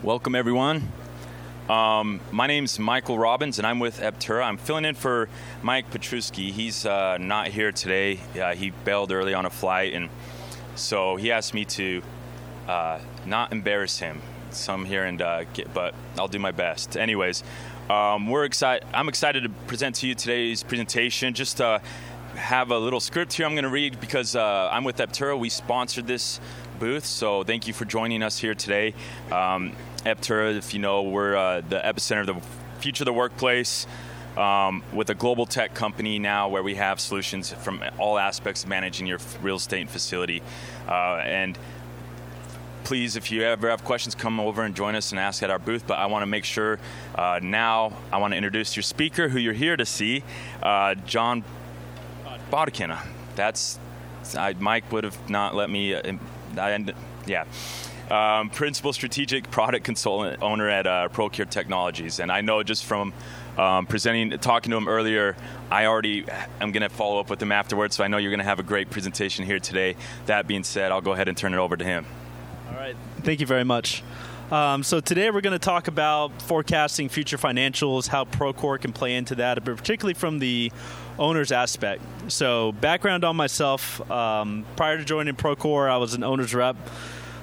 Welcome, everyone. Um, my name's Michael Robbins, and I'm with Eptura. I'm filling in for Mike Petruski. He's uh, not here today. Uh, he bailed early on a flight, and so he asked me to uh, not embarrass him. So I'm here, and uh, get, but I'll do my best. Anyways, um, we're excited. I'm excited to present to you today's presentation. Just uh, have a little script here I'm going to read because uh, I'm with Eptura. We sponsored this booth, so thank you for joining us here today. Um, Eptura, if you know, we're uh, the epicenter of the future of the workplace. Um, with a global tech company now where we have solutions from all aspects of managing your real estate facility. Uh, and please, if you ever have questions, come over and join us and ask at our booth. But I want to make sure uh, now I want to introduce your speaker, who you're here to see, uh, John Bodekina. That's I, Mike would have not let me. Uh, I, yeah. Um, principal strategic product consultant owner at uh, Procore Technologies, and I know just from um, presenting, talking to him earlier, I already am going to follow up with him afterwards. So I know you're going to have a great presentation here today. That being said, I'll go ahead and turn it over to him. All right. Thank you very much. Um, so today we're going to talk about forecasting future financials, how Procore can play into that, but particularly from the owner's aspect. So background on myself: um, prior to joining Procore, I was an owner's rep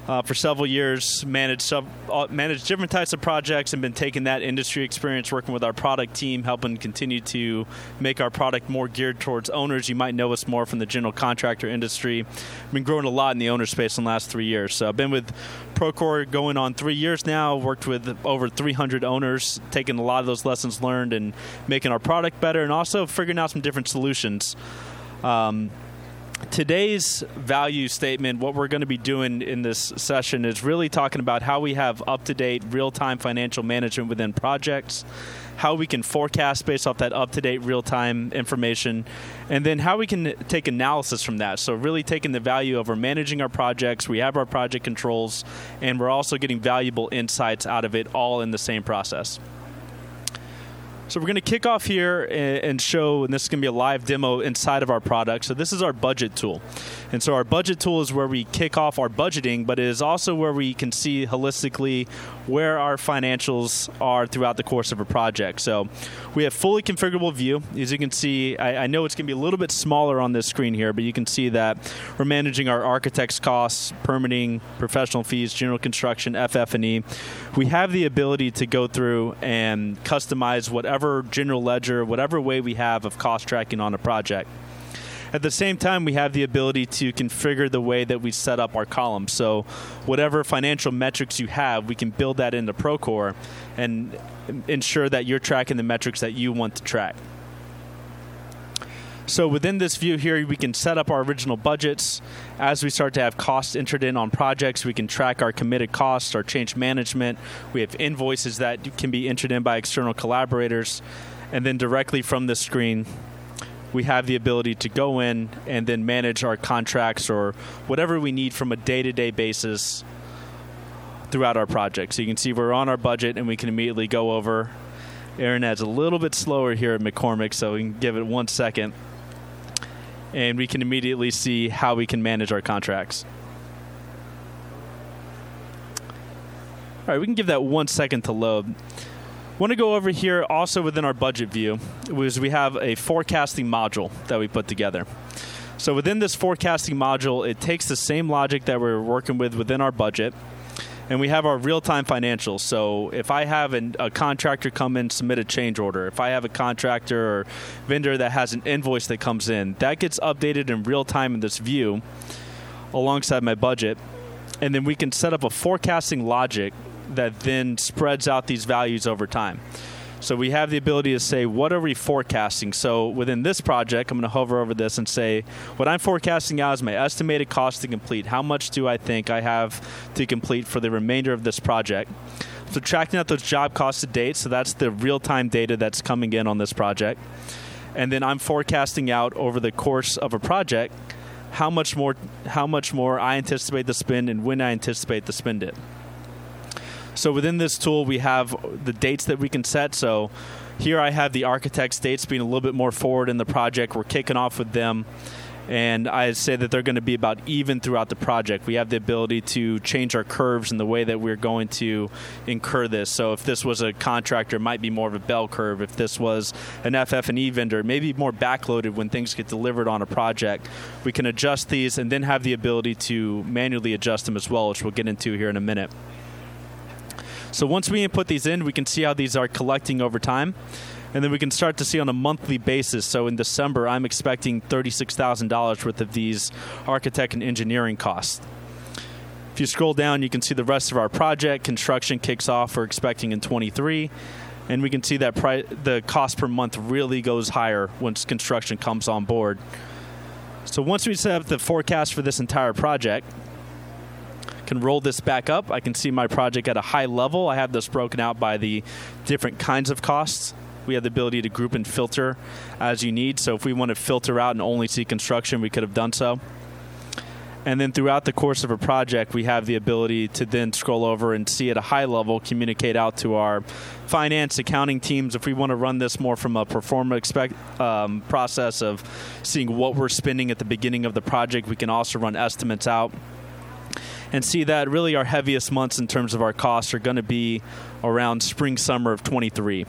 uh, for several years, managed sub, uh, managed different types of projects, and been taking that industry experience working with our product team, helping continue to make our product more geared towards owners. You might know us more from the general contractor industry. I've been growing a lot in the owner space in the last three years. So I've been with Procore going on three years now. Worked with over 300 owners, taking a lot of those lessons learned and making our product better, and also figuring out some different solutions. Um, today's value statement, what we're going to be doing in this session is really talking about how we have up to date, real time financial management within projects, how we can forecast based off that up to date, real time information, and then how we can take analysis from that. So, really taking the value of our managing our projects, we have our project controls, and we're also getting valuable insights out of it all in the same process. So we're going to kick off here and show, and this is going to be a live demo inside of our product. So this is our budget tool. And so our budget tool is where we kick off our budgeting, but it is also where we can see holistically where our financials are throughout the course of a project. So we have fully configurable view. As you can see, I, I know it's going to be a little bit smaller on this screen here, but you can see that we're managing our architect's costs, permitting, professional fees, general construction, FF&E. We have the ability to go through and customize whatever general ledger, whatever way we have of cost tracking on a project. At the same time, we have the ability to configure the way that we set up our columns. So, whatever financial metrics you have, we can build that into Procore and ensure that you're tracking the metrics that you want to track. So within this view here, we can set up our original budgets. As we start to have costs entered in on projects, we can track our committed costs, our change management. We have invoices that can be entered in by external collaborators. And then directly from this screen, we have the ability to go in and then manage our contracts or whatever we need from a day to day basis throughout our project. So you can see we're on our budget and we can immediately go over. Aaron adds a little bit slower here at McCormick, so we can give it one second. And we can immediately see how we can manage our contracts. All right, we can give that one second to load want to go over here also within our budget view was we have a forecasting module that we put together. So within this forecasting module, it takes the same logic that we're working with within our budget, and we have our real-time financials. So if I have an, a contractor come in submit a change order, if I have a contractor or vendor that has an invoice that comes in, that gets updated in real time in this view alongside my budget, and then we can set up a forecasting logic that then spreads out these values over time. So we have the ability to say, what are we forecasting? So within this project, I'm going to hover over this and say, what I'm forecasting out is my estimated cost to complete. How much do I think I have to complete for the remainder of this project? Subtracting out those job costs to date, so that's the real time data that's coming in on this project. And then I'm forecasting out over the course of a project how much more how much more I anticipate to spend and when I anticipate to spend it. So within this tool, we have the dates that we can set. So here I have the architect's dates being a little bit more forward in the project. We're kicking off with them. and I say that they're going to be about even throughout the project. We have the ability to change our curves in the way that we're going to incur this. So if this was a contractor, it might be more of a bell curve. If this was an FF&E vendor, maybe more backloaded when things get delivered on a project. We can adjust these and then have the ability to manually adjust them as well, which we'll get into here in a minute. So once we input these in, we can see how these are collecting over time and then we can start to see on a monthly basis. So in December, I'm expecting $36,000 worth of these architect and engineering costs. If you scroll down, you can see the rest of our project. Construction kicks off. We're expecting in 23, and we can see that pri- the cost per month really goes higher once construction comes on board. So once we set up the forecast for this entire project, can roll this back up. I can see my project at a high level. I have this broken out by the different kinds of costs we have the ability to group and filter as you need. So if we want to filter out and only see construction, we could have done so. And then throughout the course of a project, we have the ability to then scroll over and see at a high level, communicate out to our finance, accounting teams. If we want to run this more from a pro forma expect, um, process of seeing what we're spending at the beginning of the project, we can also run estimates out and see that really our heaviest months in terms of our costs are going to be around spring, summer of 23.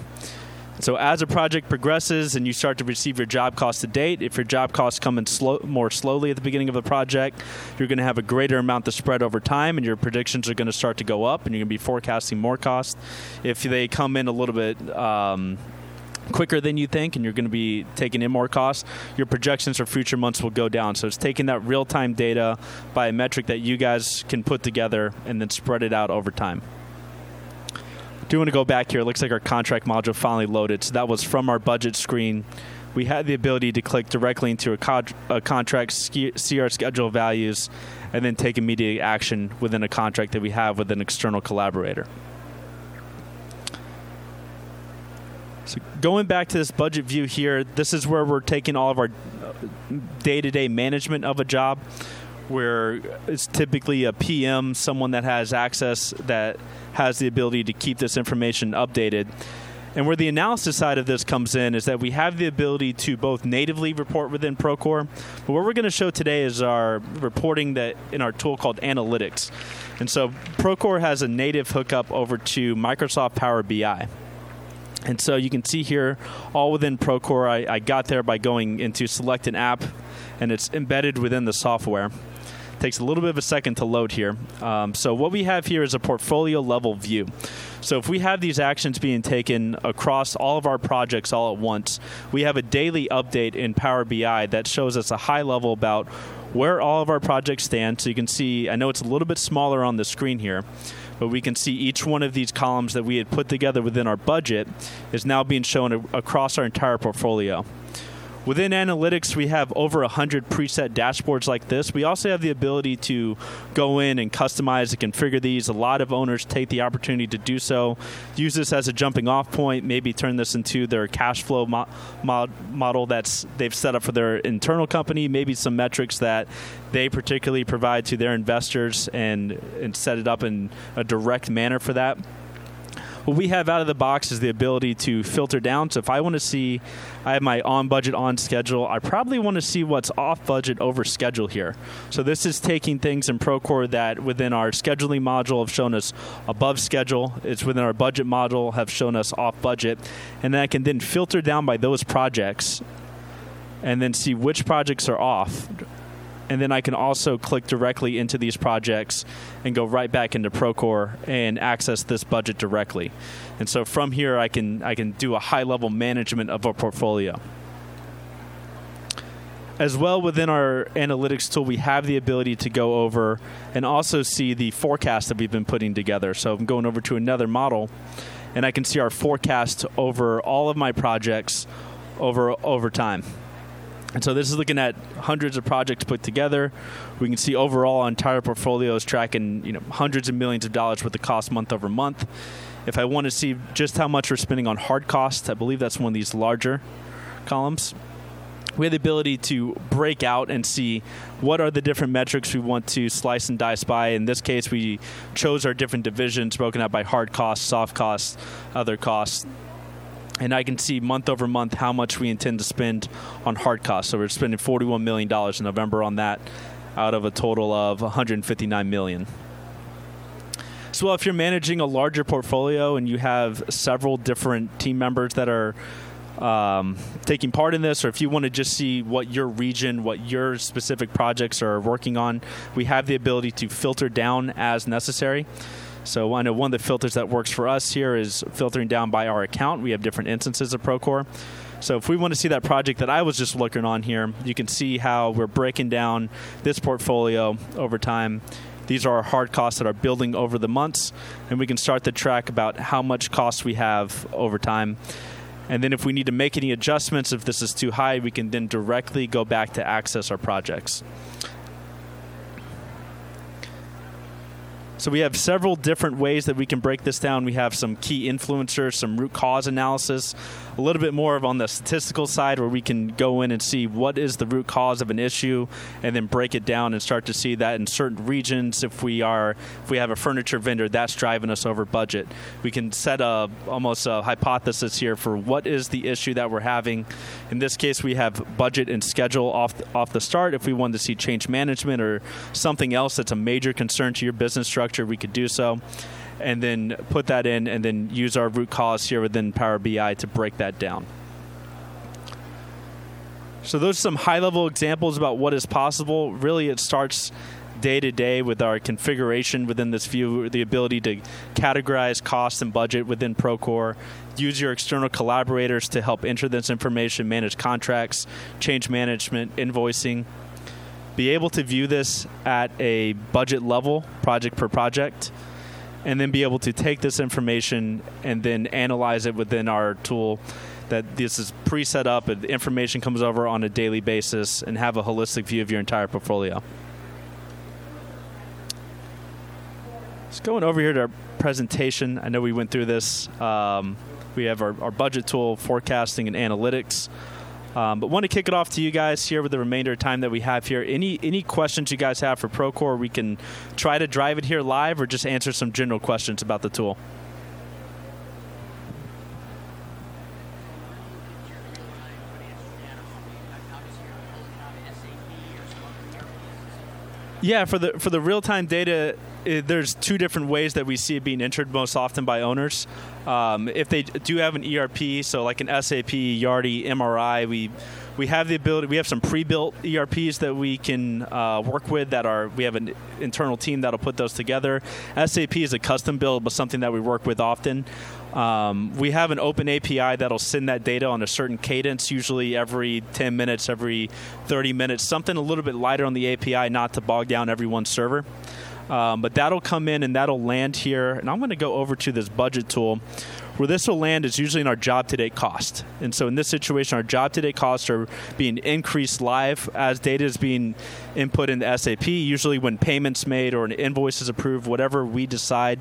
So as a project progresses and you start to receive your job cost to date, if your job costs come in slow, more slowly at the beginning of the project, you're going to have a greater amount to spread over time, and your predictions are going to start to go up, and you're going to be forecasting more cost. If they come in a little bit um, quicker than you think and you're going to be taking in more costs, your projections for future months will go down. So it's taking that real time data by a metric that you guys can put together and then spread it out over time do want to go back here. It looks like our contract module finally loaded. So that was from our budget screen. We had the ability to click directly into a, a contract, see our schedule values, and then take immediate action within a contract that we have with an external collaborator. So going back to this budget view here, this is where we're taking all of our day to day management of a job, where it's typically a PM, someone that has access that has the ability to keep this information updated. And where the analysis side of this comes in is that we have the ability to both natively report within Procore, but what we're going to show today is our reporting that in our tool called Analytics. And so Procore has a native hookup over to Microsoft Power BI. And so you can see here, all within Procore, I, I got there by going into select an app, and it's embedded within the software. Takes a little bit of a second to load here. Um, so what we have here is a portfolio level view. So if we have these actions being taken across all of our projects all at once, we have a daily update in Power BI that shows us a high level about where all of our projects stand. So you can see, I know it's a little bit smaller on the screen here, but we can see each one of these columns that we had put together within our budget is now being shown across our entire portfolio. Within analytics, we have over 100 preset dashboards like this. We also have the ability to go in and customize and configure these. A lot of owners take the opportunity to do so, use this as a jumping off point, maybe turn this into their cash flow mo- mod- model that's they've set up for their internal company, maybe some metrics that they particularly provide to their investors and, and set it up in a direct manner for that. What we have out of the box is the ability to filter down. So if I want to see, I have my on budget, on schedule, I probably want to see what's off budget over schedule here. So this is taking things in Procore that within our scheduling module have shown us above schedule. It's within our budget module have shown us off budget. And then I can then filter down by those projects and then see which projects are off and then I can also click directly into these projects and go right back into Procore and access this budget directly. And so from here, I can I can do a high level management of a portfolio. As well, within our analytics tool, we have the ability to go over and also see the forecast that we've been putting together. So I'm going over to another model, and I can see our forecast over all of my projects over over time. And so this is looking at hundreds of projects put together. We can see overall entire portfolio is tracking you know hundreds of millions of dollars worth of cost month over month. If I want to see just how much we're spending on hard costs, I believe that's one of these larger columns. We have the ability to break out and see what are the different metrics we want to slice and dice by. In this case, we chose our different divisions broken out by hard costs, soft costs, other costs and I can see month over month how much we intend to spend on hard costs. So we're spending $41 million in November on that out of a total of 159 million. So, well, if you're managing a larger portfolio and you have several different team members that are um, taking part in this, or if you want to just see what your region, what your specific projects are working on, we have the ability to filter down as necessary. So I know one of the filters that works for us here is filtering down by our account. We have different instances of Procore. So if we want to see that project that I was just looking on here, you can see how we're breaking down this portfolio over time. These are our hard costs that are building over the months, and we can start to track about how much cost we have over time. And then if we need to make any adjustments, if this is too high, we can then directly go back to access our projects. So we have several different ways that we can break this down. We have some key influencers, some root cause analysis, a little bit more of on the statistical side where we can go in and see what is the root cause of an issue and then break it down and start to see that in certain regions if we are if we have a furniture vendor that's driving us over budget. We can set a almost a hypothesis here for what is the issue that we're having. In this case we have budget and schedule off off the start. If we wanted to see change management or something else that's a major concern to your business structure, we could do so and then put that in and then use our root cause here within Power BI to break that down. So those are some high level examples about what is possible. Really, it starts day to day with our configuration within this view, the ability to categorize cost and budget within Procore, use your external collaborators to help enter this information, manage contracts, change management, invoicing, be able to view this at a budget level, project per project and then be able to take this information and then analyze it within our tool that this is pre-set up and information comes over on a daily basis and have a holistic view of your entire portfolio. Just going over here to our presentation. I know we went through this. Um, we have our, our budget tool, forecasting, and analytics. Um, but want to kick it off to you guys here with the remainder of time that we have here. Any any questions you guys have for Procore? We can try to drive it here live, or just answer some general questions about the tool. Yeah, for the for the real time data, it, there's two different ways that we see it being entered most often by owners. Um, if they do have an ERP, so like an SAP, Yardi, MRI, we we have the ability. We have some pre-built ERPs that we can uh, work with. That are we have an internal team that'll put those together. SAP is a custom build, but something that we work with often. Um, we have an open API that'll send that data on a certain cadence, usually every 10 minutes, every 30 minutes, something a little bit lighter on the API, not to bog down everyone's server. Um, but that'll come in and that'll land here. And I'm going to go over to this budget tool. Where this will land is usually in our job to date cost. And so in this situation, our job to date costs are being increased live as data is being input into SAP. Usually, when payments made or an invoice is approved, whatever we decide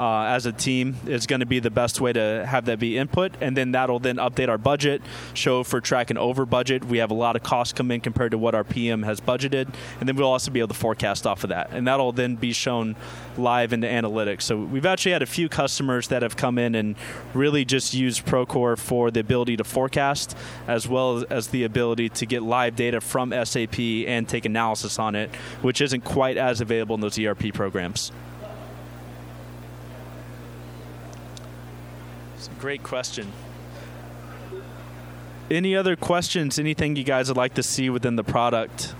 uh, as a team is going to be the best way to have that be input, and then that'll then update our budget, show for tracking over budget. We have a lot of costs come in compared to what our PM has budgeted, and then we'll also be able to forecast off of that, and that'll then be shown live into analytics. So we've actually had a few customers that have come in and really just used Procore for the ability to forecast, as well as the ability to get live data from SAP and take analysis on it, which isn't quite as available in those ERP programs. Great question. Any other questions? Anything you guys would like to see within the product,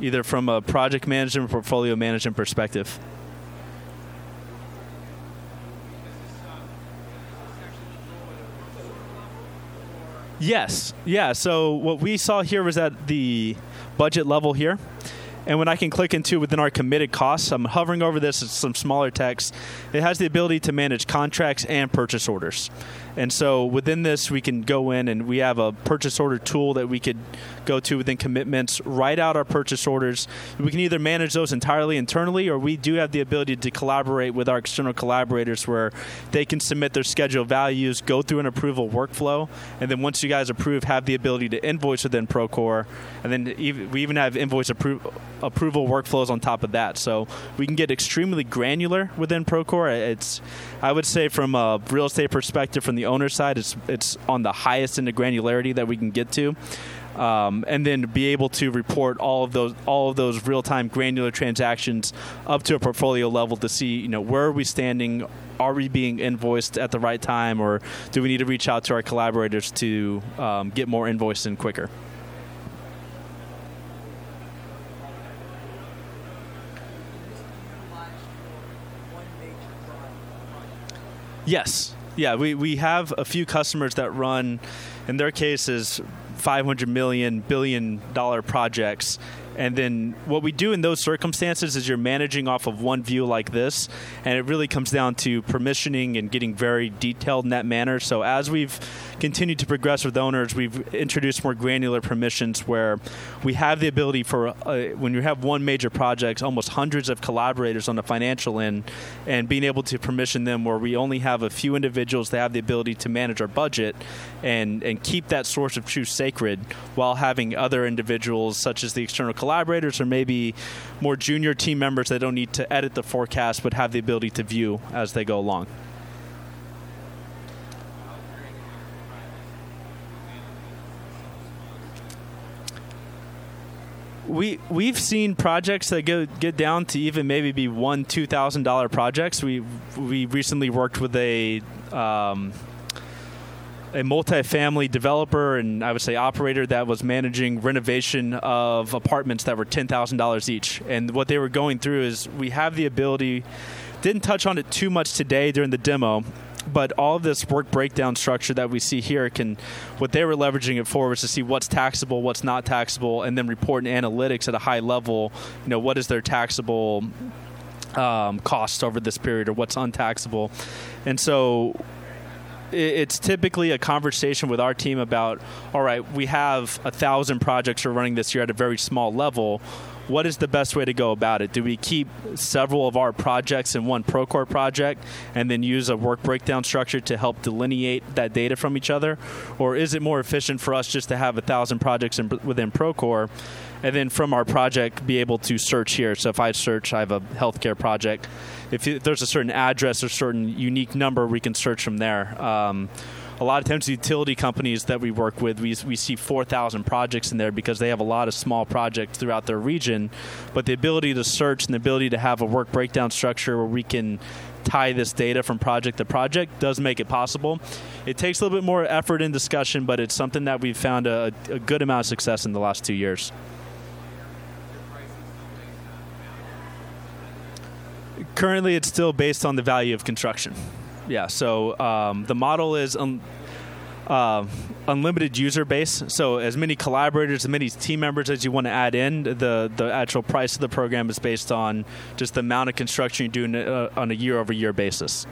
either from a project management, or portfolio management perspective? Yes. Yeah. So what we saw here was at the budget level here. And when I can click into within our committed costs, I'm hovering over this, it's some smaller text. It has the ability to manage contracts and purchase orders. And so within this, we can go in and we have a purchase order tool that we could go to within commitments, write out our purchase orders. We can either manage those entirely internally or we do have the ability to collaborate with our external collaborators where they can submit their schedule values, go through an approval workflow, and then once you guys approve, have the ability to invoice within Procore. And then we even have invoice appro- approval workflows on top of that. So we can get extremely granular within Procore. It's, I would say, from a real estate perspective, from the owner side, it's it's on the highest in the granularity that we can get to. Um, and then be able to report all of those all of those real time granular transactions up to a portfolio level to see you know where are we standing are we being invoiced at the right time or do we need to reach out to our collaborators to um, get more invoiced in quicker Yes. Yeah, we, we have a few customers that run, in their cases, 500 million, billion dollar projects. And then what we do in those circumstances is you're managing off of one view like this, and it really comes down to permissioning and getting very detailed in that manner. So as we've continued to progress with owners, we've introduced more granular permissions where we have the ability for uh, when you have one major project, almost hundreds of collaborators on the financial end, and being able to permission them where we only have a few individuals that have the ability to manage our budget and and keep that source of truth sacred while having other individuals such as the external collaborators or maybe more junior team members that don't need to edit the forecast but have the ability to view as they go along. We we've seen projects that go get down to even maybe be one two thousand dollar projects. We we recently worked with a um, a multifamily developer and I would say operator that was managing renovation of apartments that were ten thousand dollars each. And what they were going through is we have the ability. Didn't touch on it too much today during the demo, but all of this work breakdown structure that we see here can what they were leveraging it for was to see what's taxable what's not taxable and then report in analytics at a high level you know what is their taxable um, costs over this period or what's untaxable. And so it's typically a conversation with our team about all right we have a thousand projects we're running this year at a very small level what is the best way to go about it? Do we keep several of our projects in one Procore project and then use a work breakdown structure to help delineate that data from each other? Or is it more efficient for us just to have a thousand projects in, within Procore and then from our project be able to search here? So if I search, I have a healthcare project. If there's a certain address or certain unique number, we can search from there. Um, a lot of times the utility companies that we work with, we, we see 4,000 projects in there because they have a lot of small projects throughout their region. But the ability to search and the ability to have a work breakdown structure where we can tie this data from project to project does make it possible. It takes a little bit more effort and discussion, but it's something that we've found a, a good amount of success in the last two years. Currently, it's still based on the value of construction yeah. So um, the model is um, uh, unlimited user base. So as many collaborators, as many team members as you want to add in, the the actual price of the program is based on just the amount of construction you're doing uh, on a year over year basis.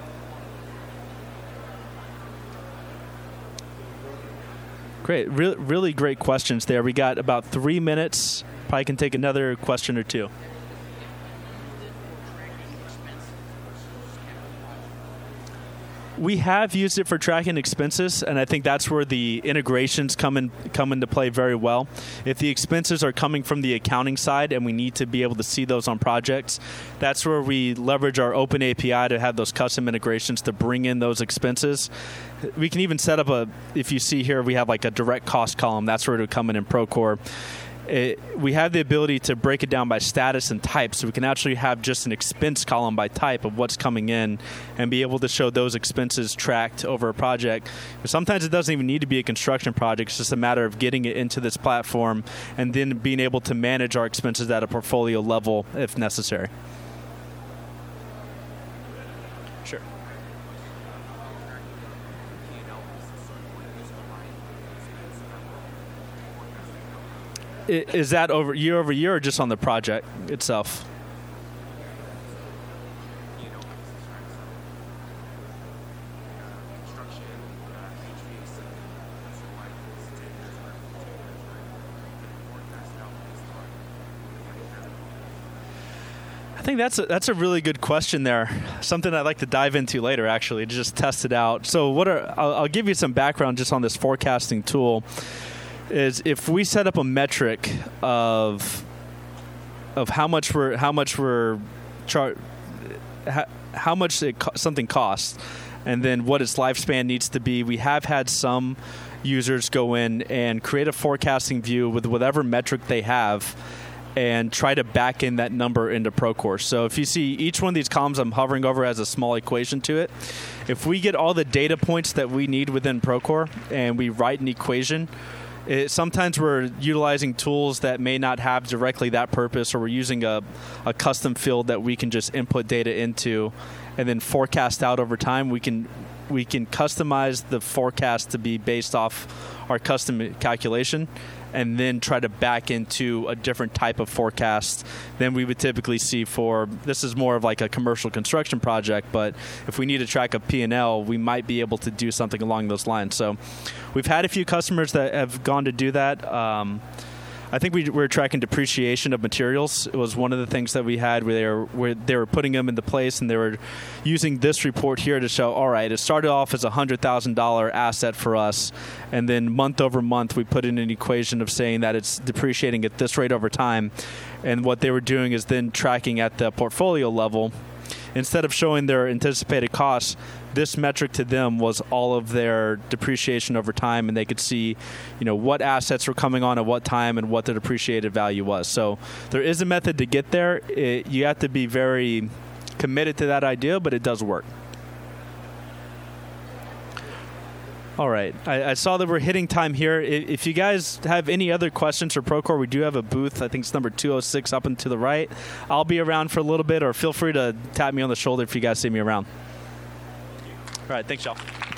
Great, Re- really great questions there. We got about three minutes. Probably can take another question or two. We have used it for tracking expenses, and I think that's where the integrations come in come into play very well. If the expenses are coming from the accounting side, and we need to be able to see those on projects, that's where we leverage our open API to have those custom integrations to bring in those expenses. We can even set up a. If you see here, we have like a direct cost column. That's where it would come in in Procore it, we have the ability to break it down by status and type, so we can actually have just an expense column by type of what's coming in, and be able to show those expenses tracked over a project. Sometimes it doesn't even need to be a construction project; it's just a matter of getting it into this platform and then being able to manage our expenses at a portfolio level if necessary. Is that over year over year or just on the project itself? I think that's a, that's a really good question there. Something I'd like to dive into later, actually, to just test it out. So, what are I'll, I'll give you some background just on this forecasting tool is if we set up a metric of of how much we're how much we're char- how, how much it co- something costs and then what its lifespan needs to be. We have had some users go in and create a forecasting view with whatever metric they have and try to back in that number into Procore. So if you see each one of these columns I'm hovering over has a small equation to it. If we get all the data points that we need within Procore and we write an equation, it, sometimes we're utilizing tools that may not have directly that purpose, or we're using a, a custom field that we can just input data into and then forecast out over time. We can we can customize the forecast to be based off our custom calculation and then try to back into a different type of forecast than we would typically see for this is more of like a commercial construction project but if we need to track a p&l we might be able to do something along those lines. So we've had a few customers that have gone to do that. Um, I think we were tracking depreciation of materials. It was one of the things that we had where they were where they were putting them into place, and they were using this report here to show. All right, it started off as a hundred thousand dollar asset for us, and then month over month we put in an equation of saying that it's depreciating at this rate over time, and what they were doing is then tracking at the portfolio level instead of showing their anticipated costs, this metric to them was all of their depreciation over time, and they could see, you know, what assets were coming on at what time and what the depreciated value was. So there is a method to get there. It, you have to be very committed to that idea, but it does work. All right. I, I, saw that we're hitting time here. If you guys have any other questions for Procore, we do have a booth. I think it's number 206 up and to the right. I'll be around for a little bit, or feel free to tap me on the shoulder if you guys see me around. All right. Thanks, y'all.